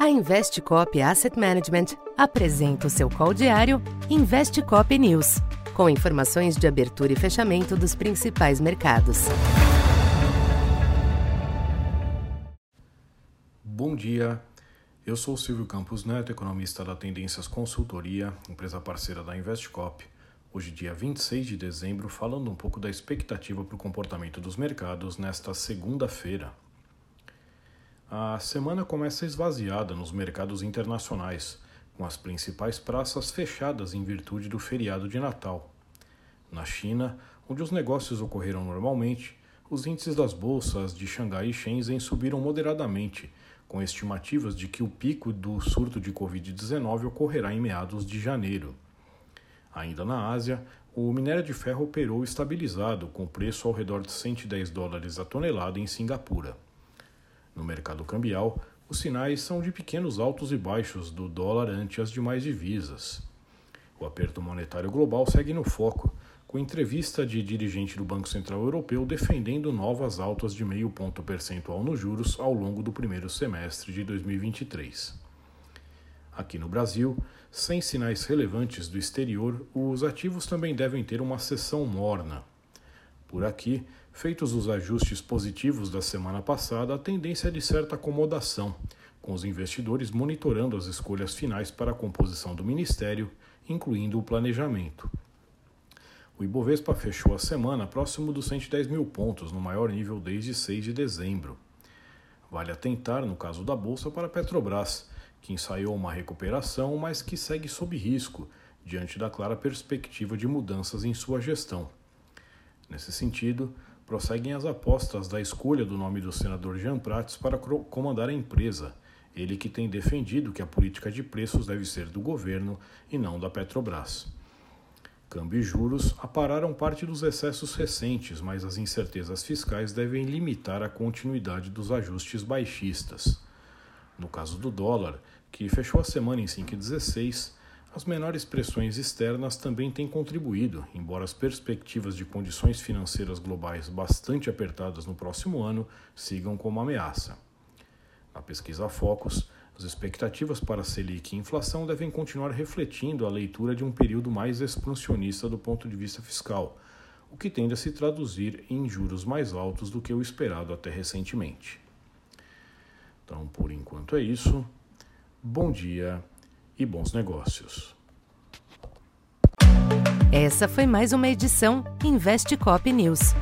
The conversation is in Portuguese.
A Investcop Asset Management apresenta o seu call diário Investcop News, com informações de abertura e fechamento dos principais mercados. Bom dia, eu sou Silvio Campos Neto, economista da Tendências Consultoria, empresa parceira da Investcop. Hoje, dia 26 de dezembro, falando um pouco da expectativa para o comportamento dos mercados nesta segunda-feira. A semana começa esvaziada nos mercados internacionais, com as principais praças fechadas em virtude do feriado de Natal. Na China, onde os negócios ocorreram normalmente, os índices das bolsas de Xangai e Shenzhen subiram moderadamente, com estimativas de que o pico do surto de Covid-19 ocorrerá em meados de janeiro. Ainda na Ásia, o minério de ferro operou estabilizado, com preço ao redor de 110 dólares a tonelada em Singapura. No mercado cambial, os sinais são de pequenos altos e baixos do dólar ante as demais divisas. O aperto monetário global segue no foco, com entrevista de dirigente do Banco Central Europeu defendendo novas altas de meio ponto percentual nos juros ao longo do primeiro semestre de 2023. Aqui no Brasil, sem sinais relevantes do exterior, os ativos também devem ter uma sessão morna. Por aqui, feitos os ajustes positivos da semana passada, a tendência é de certa acomodação, com os investidores monitorando as escolhas finais para a composição do ministério, incluindo o planejamento. O Ibovespa fechou a semana próximo dos 110 mil pontos, no maior nível desde 6 de dezembro. Vale atentar, no caso da Bolsa, para a Petrobras, que ensaiou uma recuperação, mas que segue sob risco, diante da clara perspectiva de mudanças em sua gestão. Nesse sentido, prosseguem as apostas da escolha do nome do senador Jean Prats para comandar a empresa, ele que tem defendido que a política de preços deve ser do governo e não da Petrobras. Câmbio e juros apararam parte dos excessos recentes, mas as incertezas fiscais devem limitar a continuidade dos ajustes baixistas. No caso do dólar, que fechou a semana em 5,16, as menores pressões externas também têm contribuído, embora as perspectivas de condições financeiras globais bastante apertadas no próximo ano sigam como ameaça. Na pesquisa Focus, as expectativas para Selic e inflação devem continuar refletindo a leitura de um período mais expansionista do ponto de vista fiscal, o que tende a se traduzir em juros mais altos do que o esperado até recentemente. Então, por enquanto é isso. Bom dia e bons negócios. Essa foi mais uma edição Investe Cop News.